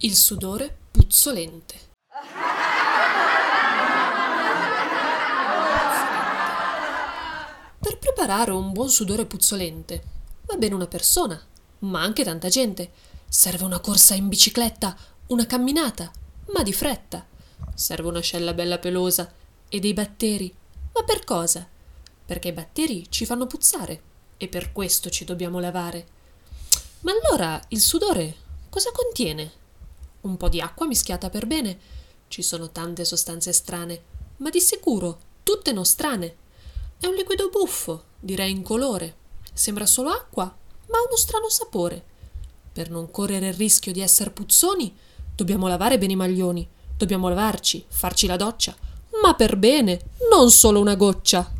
Il sudore puzzolente. Per preparare un buon sudore puzzolente va bene una persona, ma anche tanta gente. Serve una corsa in bicicletta, una camminata, ma di fretta. Serve un'ascella bella pelosa e dei batteri. Ma per cosa? Perché i batteri ci fanno puzzare e per questo ci dobbiamo lavare. Ma allora il sudore cosa contiene? Un po' di acqua mischiata per bene. Ci sono tante sostanze strane, ma di sicuro tutte nostrane. È un liquido buffo, direi incolore. Sembra solo acqua, ma ha uno strano sapore. Per non correre il rischio di essere puzzoni, dobbiamo lavare bene i maglioni, dobbiamo lavarci, farci la doccia, ma per bene, non solo una goccia.